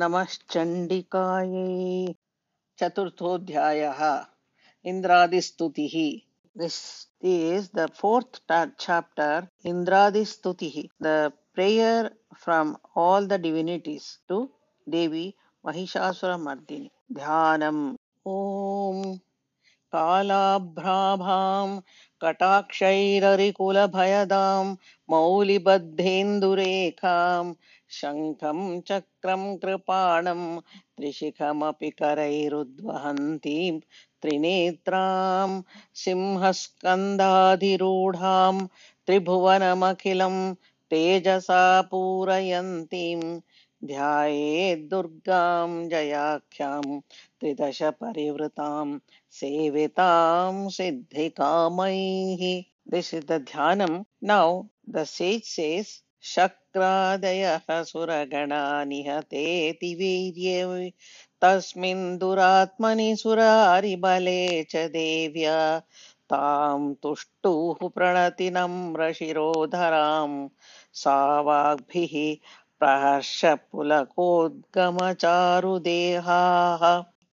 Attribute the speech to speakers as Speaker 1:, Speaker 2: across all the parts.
Speaker 1: नमश्चण्डिकायै। चतुर्थोऽध्यायः। इन्द्रादिस्तुतिः। This is the fourth chapter इन्द्रादिस्तुतिः। The prayer from all the divinities to Devi Mahishasuramardini ध्यानम्। ॐ कालाभ्राभां कटाक्षैररिकुलभयदां मौलिबद्धेन्दुरेखां शङ्खं चक्रं कृपाणं त्रिशिखमपि करैरुद्वहन्तीं त्रिनेत्रां सिंहस्कन्दाधिरूढाम् त्रिभुवनमखिलं तेजसा पूरयन्तीम् ध्यायेद् जयाख्यां त्रिदशपरिवृतां सेवितां सिद्धिकामैः। This is the dhyanam now the sage says शक्रादयः सुरगणा निहतेति वीर्ये तस्मिन् दुरात्मनि सुरारिबले च देव्या तां तुष्टुः प्रणतिनम्रशिरोधरां सा वाग्भिः प्रहर्षपुलकोद्गमचारुदेहाः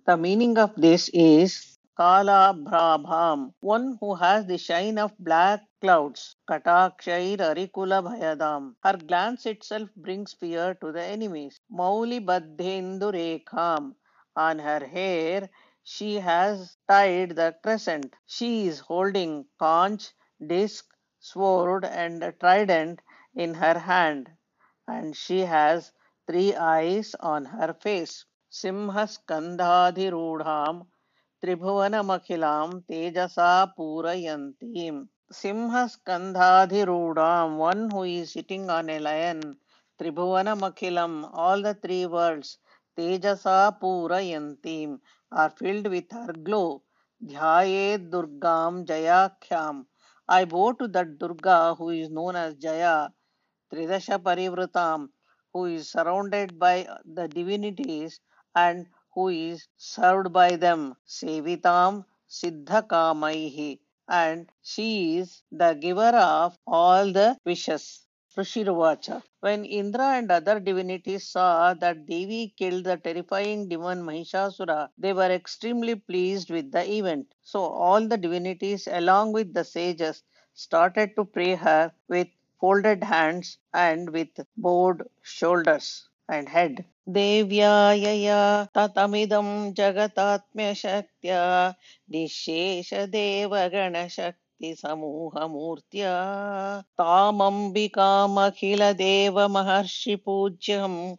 Speaker 1: the meaning of this is Kala Brabham, one who has the shine of clouds. Katakshair Arikula Bhayadam. Her glance itself brings fear to the enemies. Mauli Badhendu Rekham. On her hair, she has tied the crescent. She is holding conch, disc, sword, and trident in her hand, and she has three eyes on her face. Simhaskandhadhirudham त्रिभुवनमखिलां तेजसा पूरयन्तीम् Simhaskandhadhirudam, one who is sitting on a lion, Tribhuvanamakilam, all the three worlds, Tejasa Purayantim, are filled with her glow. Dhyaye Durgam Jayakhyam. I bow to that Durga who is known as Jaya, Tridasha Parivrutam, who is surrounded by the divinities and who is served by them, Sevitam Siddhakamaihi, and she is the giver of all the wishes. Rishiruvacha. When Indra and other divinities saw that Devi killed the terrifying demon Mahishasura, they were extremely pleased with the event. So all the divinities, along with the sages, started to pray her with folded hands and with bowed shoulders and head. देव्यायया ततमिदं जगतात्म्यशक्त्या, निःशेषदेवगणशक्तिसमूहमूर्त्या। तामम्बिकामखिलदेवमहर्षिपूज्यं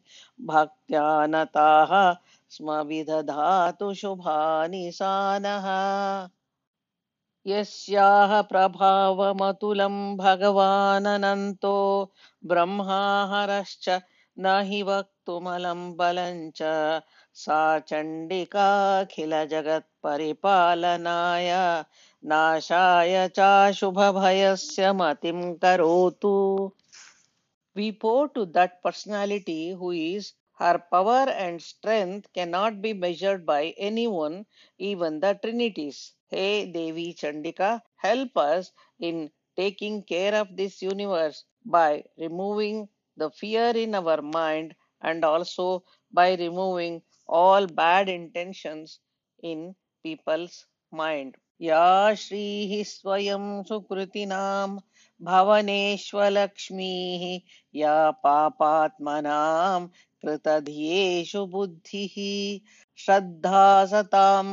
Speaker 1: भक्त्या नताः स्म विदधातु शुभानि सा नः यस्याः प्रभावमतुलं भगवाननन्तो, ब्रह्माहरश्च चंडिकाखिल वक्तुमलं बलं च सा चण्डिकाखिल जगत्परिपालनाय नाशाय चाशुभभयस्य मतिं करोतु। We bow to that personality whose her power and strength cannot be measured by anyone even the trinities hey Devi Chandika help us in taking care of this universe by removing the fear in our mind and also by removing all bad intentions in people's mind. Ya Shri Swayam Sukritinam भवनेष्वलक्ष्मीः या पापात्मनां कृतधियेषु बुद्धिः श्रद्धा सतां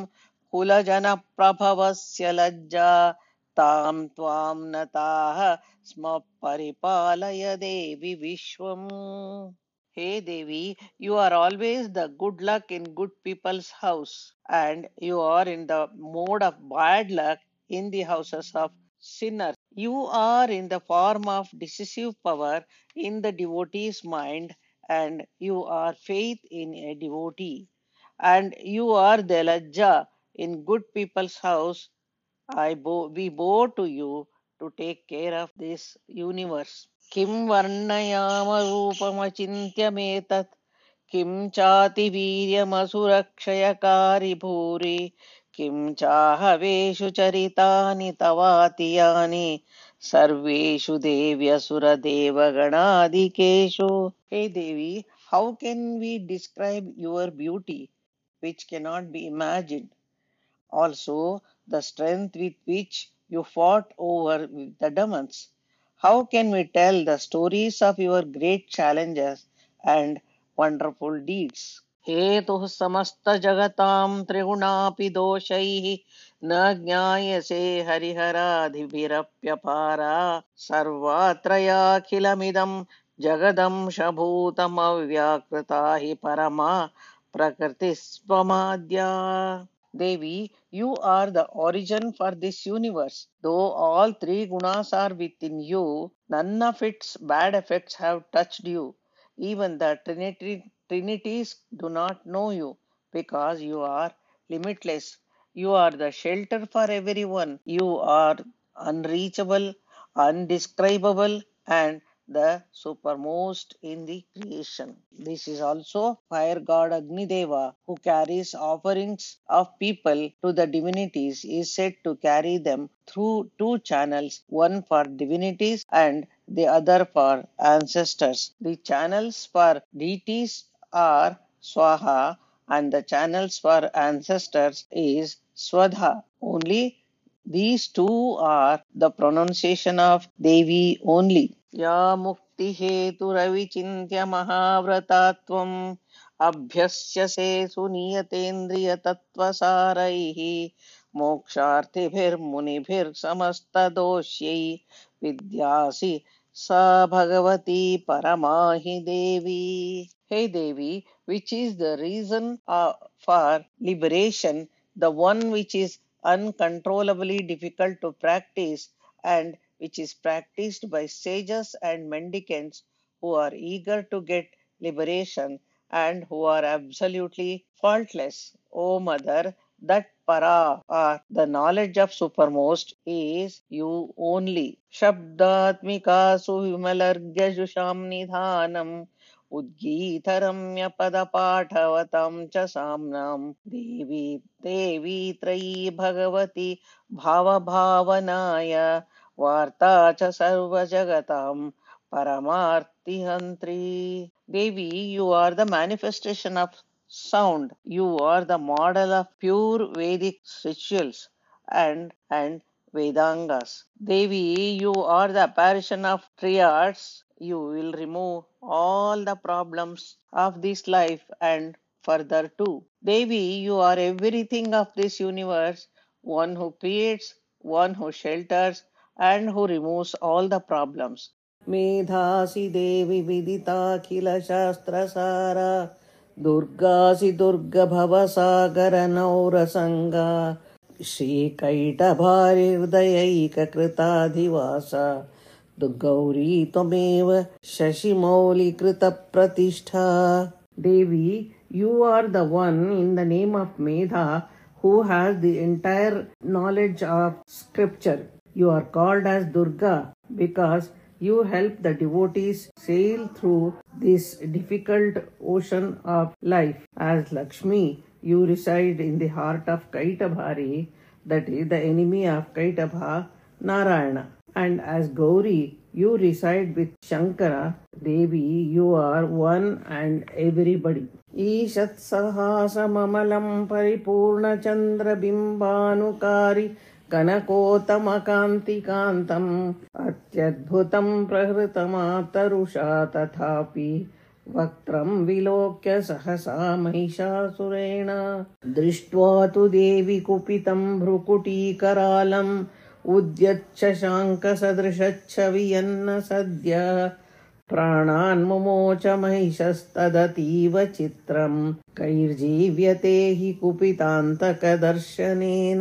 Speaker 1: कुलजनप्रभवस्य लज्जा तां त्वां नताः स्म परिपालय देवि विश्वम् Hey Devi, you are always the good luck in good people's house, and you are in the mode of bad luck in the houses of sinners. You are in the form of decisive power in the devotee's mind, and you are faith in a devotee. And you are the Lajja in good people's house. I bow, we bow to you to take care of this universe. किं वर्णयामरूपमचिन्त्यमेतत् किं चातिवीर्यमसुरक्षयकारि भूरि किं चाहवेषु चरितानि तवातियानि सर्वेषु देव्यसुरदेवगणादिकेषु हे देवी How can we describe your beauty, which cannot be imagined? Also, the strength with which you fought over the demons. How can we tell the stories of your great challenges and wonderful deeds? हेतुः समस्तजगतां त्रिगुणापि दोषैः न ज्ञायसे हरिहराधिभिरप्यपारा सर्वात्रयाखिलमिदं जगदंशभूतमव्याकृता हि परमा प्रकृतिस्वमाद्या Devi, you are the origin for this universe. Though all three gunas are within you, none of its bad effects have touched you. Even the Trinity, Trinities do not know you because you are limitless. You are the shelter for everyone. You are unreachable, undescribable, and the supermost in the creation. This is also fire god Agni Deva who carries offerings of people to the divinities is said to carry them through two channels, one for divinities and the other for ancestors. The channels for deities are Swaha and the channels for ancestors is Swadha. Only these two are the pronunciation of Devi only. या मुक्ति मुक्तिहेतुरविचिन्त्य महाव्रता त्वम् अभ्यस्यसे समस्त दोष्यै विद्यासि सा भगवती परमाहि देवी। हे Devi which is the reason for liberation the one which is uncontrollably difficult to practice and which is practiced by sages and mendicants who are eager to get liberation and who are absolutely faultless. O Mother, that para or the knowledge of supermost is you only. Shabdatmika suvimalargyajusam nidhanam उद्गीतरम्यपदपाठवतं च साम्नां देवी देवी त्रयी भगवती भावभावनाय वार्ता च सर्वजगतां परमार्तिहन्त्री Devi, you are the manifestation of sound. You are the model of pure Vedic rituals and and Vedangas. Devi, you are the apparition of triads you will remove all the problems of this life and further too. Devi, you are everything of this universe, one who creates, one who shelters, and who removes all the problems. मेधासि देवि विदिताखिलशास्त्रसारा दुर्गासि दुर्गभवसागरनौरसङ्गा श्रीकैटभारिहृदयैककृताधिवासा गौरी त्वमेव शशिमौलिकृतप्रतिष्ठा Devi, you are the one in the name of Medha who has the entire knowledge of scripture. You are called as Durga because you help the devotees sail through this difficult ocean of life. As Lakshmi, you reside in the heart of Kaitabhari, that is the enemy of Kaitabha, Narayana. And as Gauri, you reside with Shankara, Devi, you are one and everybody. ईषत्सहासममलं परिपूर्णचन्द्रबिम्बानुकारि कनकोत्तमकान्तिकान्तम् अत्यद्भुतं प्रहृतमातरुषा तथापि वक्त्रं विलोक्य सहसा महिषासुरेण। दृष्ट्वा तु देवि कुपितं भ्रुकुटीकरालम् उद्यच्छशाङ्कसदृशच्छवियन्न सद्य। प्राणान्मुमोच महिषस्तदतीव चित्रम् कैर्जीव्यते हि कुपितान्तकदर्शनेन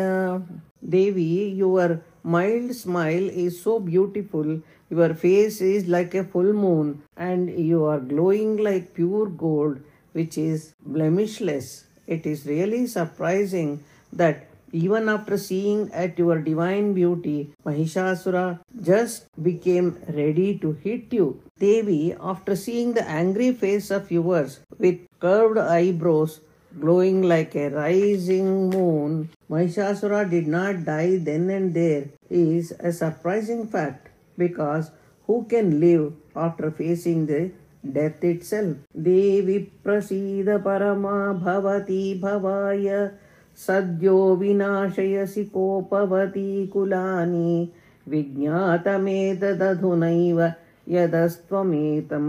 Speaker 1: Devi, your mild smile is so beautiful. Your face is like a full moon, and you are glowing like pure gold, which is blemishless. It is really surprising that even after seeing at your divine beauty, Mahishasura just became ready to hit you. Devi, after seeing the angry face of yours with curved eyebrows, glowing like a rising moon, Mahishasura did not die then and there is a surprising fact because who can live after facing the death itself. Devi prasida parama bhavati bhavaya सद्यो विनाशयसि कोपवती कुलानि विज्ञातमेतदधुनैव यदस्त्वमेतं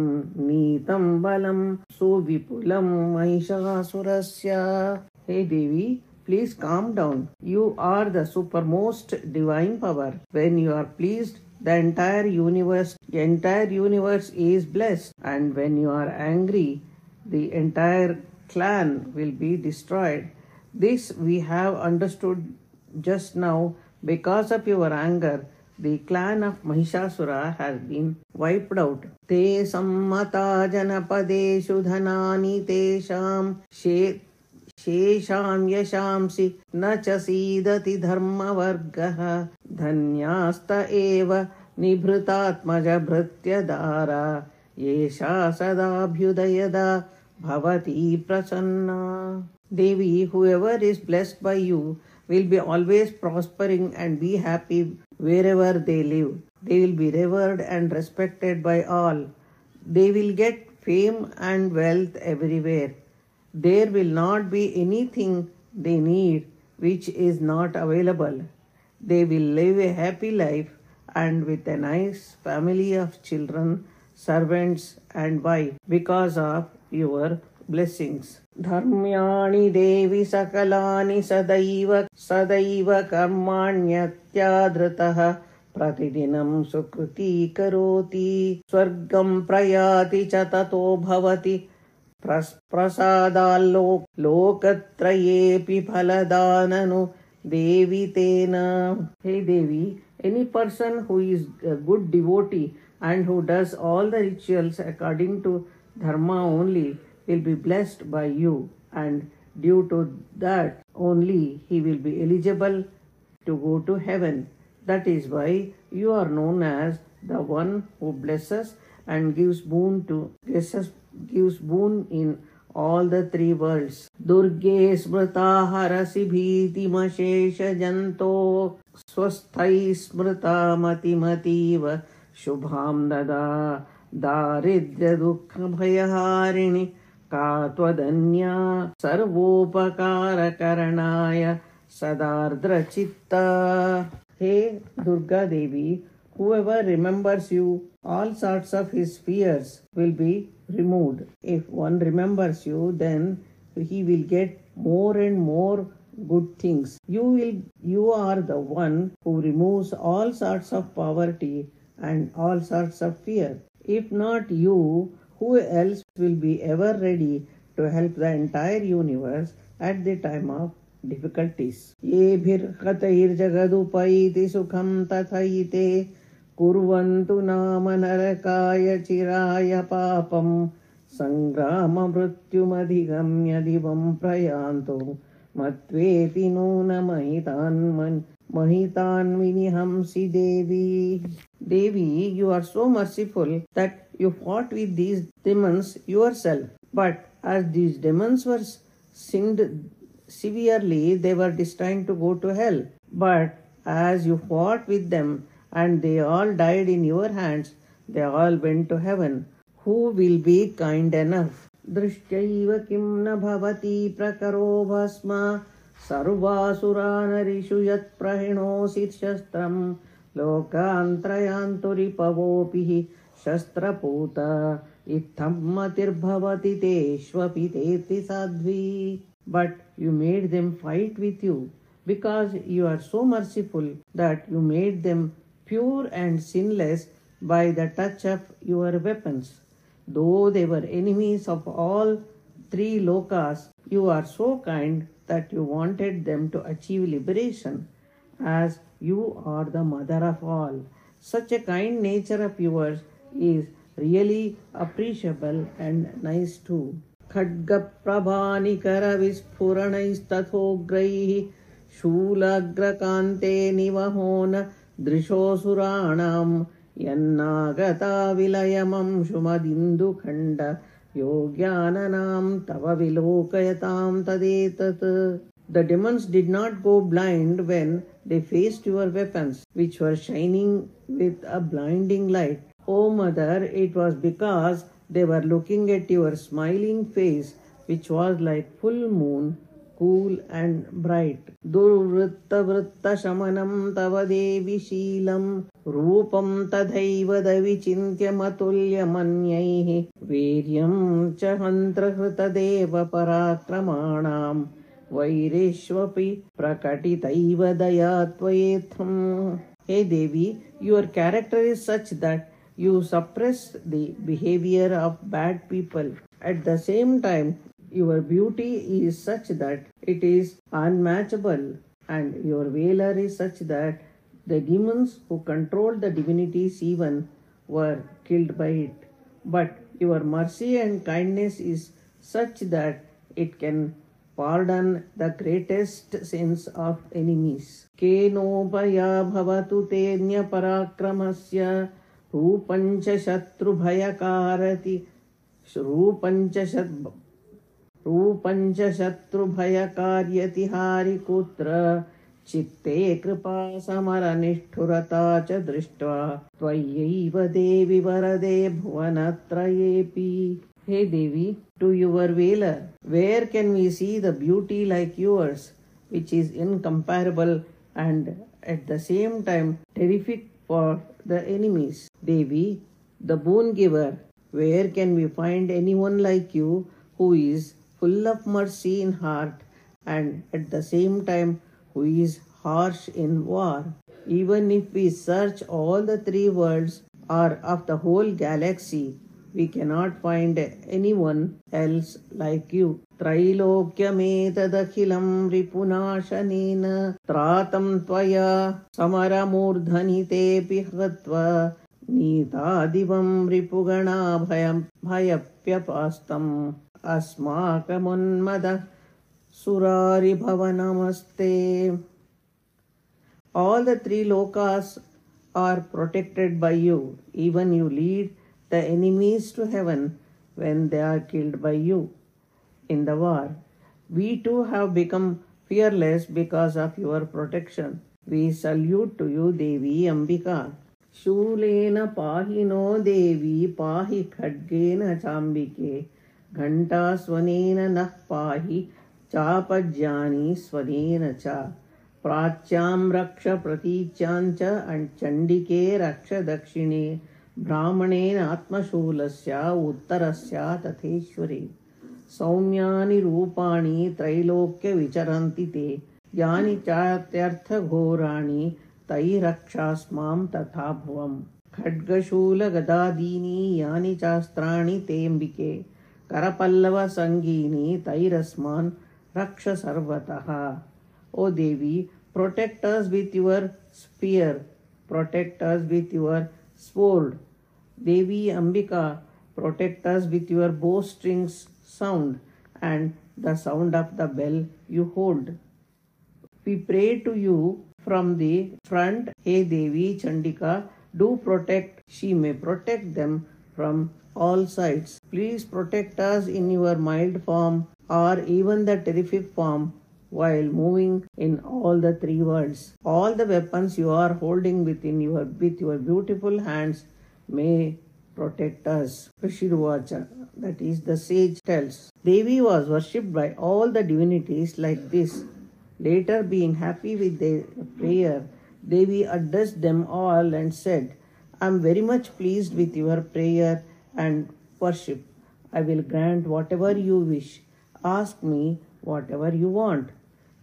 Speaker 1: नीतं बलं सुविपुलं महिषासुरस्य हे Devi Please calm down. You are the supermost divine power. When you are pleased, the entire universe, the entire universe is blessed. And when you are angry, the entire clan will be destroyed. This we have understood just now because of your anger. The clan of Mahishasura has been wiped out. Te sammata janapadeshu dhanani tesham शेषां यशांसि न च सीदति धर्मवर्गः। धन्यास्त एव निभृतात्मजभृत्यदारा येषा सदाभ्युदयदा भवती प्रसन्ना। देवी whoever is blessed by you will be always prospering and be happy wherever they live. They will be revered and respected by all. They will get fame and wealth everywhere. There will not be anything they need which is not available. They will live a happy life and with a nice family of children, servants, and wife because of your blessings. धर्म्याणि देवि सकलानि सदैव सदैव कर्माण्यत्यादृतः प्रतिदिनं सुकृती करोति स्वर्गं प्रयाति च ततो भवति प्रसादाल्लो लोकत्रयेऽपि फलदाननु देवी तेन हे देवी who is a good devotee and who does all the rituals according to dharma only will be blessed by you and due to that only he will be eligible to go to heaven. That is why you are known as the one who blesses and gives boon to blesses, gives boon in all the three worlds. Durge smrita harasi bhitimashesha janto swasthai smrita matimativa shubham dada daridya dukkha bhayahariणी का त्वदन्या सर्वोपकारकरणाय सदार्द्रचित्ता हे Durga Devi Whoever remembers you, all sorts of his fears will be removed. If one remembers you, then he will get more and more good things. You will you are the one who removes all sorts of poverty and all sorts of fear. If not you, who else will be ever ready to help the entire universe at the time of difficulties? येभिर्हतैर्जगदुपैति सुखं तथैते। कुर्वन्तु नाम नरकाय चिराय पापम् सङ्ग्राममृत्युमधिगम्य दिवं प्रयान्तु। मत्वेति नूनमहितान् महितान् विनिहंसि देवी। देवी you are so merciful that you fought with these demons yourself but as these demons were sinned severely they were destined to go to hell but as you fought with them and they all died in your hands. They all went to heaven. Who will be kind enough? दृष्ट्यैव किं न भवति प्रकरो भस्म सर्वासुरानरिषु यत्प्रहिणोऽसि शस्त्रम् लोकान्त्रयान्तुरिपवोपिः शस्त्रपूत। इत्थं मतिर्भवति तेष्वपि तेति Sadhvi. But you made them fight with you because you are so merciful that you made them pure and sinless by the touch of your weapons though their enemies of all three lokas you are so kind that you wanted them to achieve liberation as you are the mother of all. Such a kind nature of yours is really appreciable and nice too. खड्गप्रभानिकरविस्फुरणैस्तथोग्रैः शूलग्रकान्ते निवहो न दृशोऽसुराणां यन्नागता विलयमंशुमदिन्दुखण्ड योग्याननां तव विलोकयतां तदेतत् The demons did not go blind when they faced your weapons, which were shining with a blinding light. O mother, it was because They were looking at your smiling face, which was like full moon, cool and bright. दुर्वृत्तवृत्तशमनं तव देवि शीलं रूपं तथैव दविचिन्त्यमतुल्यमन्यैः वीर्यं च हन्त्रहृतदेव पराक्रमाणां वैरेष्वपि प्रकटितैव दया त्वयेत्थम् हे देवी your character is such that you suppress the behavior of bad people. At the same time, your beauty is such that it is unmatchable, and your valor is such that the demons who controlled the divinities even were killed by it. But your mercy and kindness is such that it can the greatest sins of enemies. केनोपया भवतु तेऽन्यपराक्रमस्य रूपञ्च शत्रुभयकारति। रूपञ्च रूपञ्च शत्रुभयकार्यतिहारिकुत्र। चित्ते कृपा समरनिष्ठुरता च दृष्ट्वा। त्वय्यैव देवि वरदे भुवनत्रयेऽपि Hey Devi, to your valor, where can we see the beauty like yours, which is incomparable and at the same time terrific for the enemies? Devi, the boon giver, where can we find anyone like you who is full of mercy in heart and at the same time who is harsh in war? Even if we search all the three worlds or of the whole galaxy, we cannot find anyone else like you. त्रैलोक्यमेतदखिलं रिपुनाशनेन त्रातं त्वया समरमूर्धनि तेऽपि हत्वा नीतादिवं रिपुगणाभयं भयप्यपास्तम् अस्माकमुन्मदः सुरारिभवनमस्ते All the three lokas are protected by you. Even you lead the enemies to heaven when they are killed by you in the war. We too have become fearless because of your protection. We salute to you, Devi Ambika. शूलेन पाहि no देवी पाहि खड्गेन चाम्बिके घण्टास्वनेन नः पाहि चापज्यानि स्वनेन च प्राच्यां रक्ष प्रतीच्यां च चण्डिके रक्ष दक्षिणे ब्राह्मणेन आत्मशूलस्य, उत्तरस्य, तथेश्वरे। सौम्यानि रूपाणि त्रैलोक्यविचरन्ति ते। यानि चात्यर्थघोराणि तैरक्षास्मां तथा भुवम् खड्गशूलगदादीनि, यानि चास्त्राणि तेऽम्बिके। करपल्लवसङ्गीनि तैरस्मान् रक्ष सर्वतः। O Devi protect us with your spear protect us with your sword Devi Ambika, protect us with your bowstrings sound and the sound of the bell you hold. We pray to you from the front, Hey Devi Chandika, do protect, she may protect them from all sides. Please protect us in your mild form or even the terrific form while moving in all the three worlds. All the weapons you are holding within your with your beautiful hands may protect us. Rishirvacha, uh, that is the sage tells. Devi was worshipped by all the divinities like this. Later, being happy with their prayer, Devi addressed them all and said, I am very much pleased with your prayer and worship. I will grant whatever you wish. Ask me whatever you want.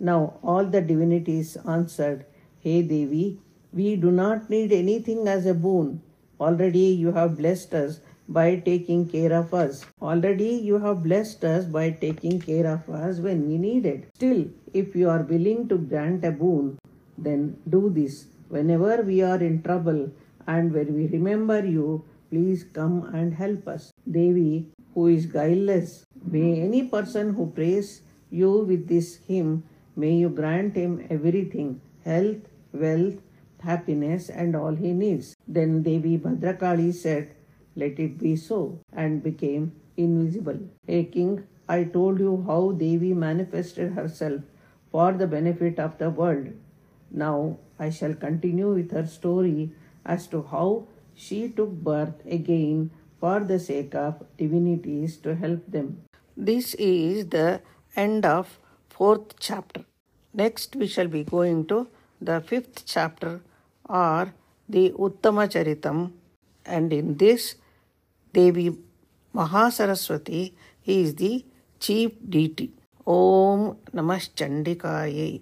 Speaker 1: Now all the divinities answered, Hey Devi, we do not need anything as a boon. Already you have blessed us by taking care of us. Already you have blessed us by taking care of us when we need it. Still, if you are willing to grant a boon, then do this. Whenever we are in trouble and when we remember you, please come and help us. Devi, who is guileless, may any person who prays you with this hymn, may you grant him everything health, wealth, happiness and all he needs. Then Devi Bhadrakali said, Let it be so, and became invisible. Hey king, I told you how Devi manifested herself for the benefit of the world. Now I shall continue with her story as to how she took birth again for the sake of divinities to help them. This is the end of fourth chapter. Next, we shall be going to the fifth chapter or the Uttama Charitam, and in this, Devi Mahasaraswati is the chief deity. Om Namash Chandikayai.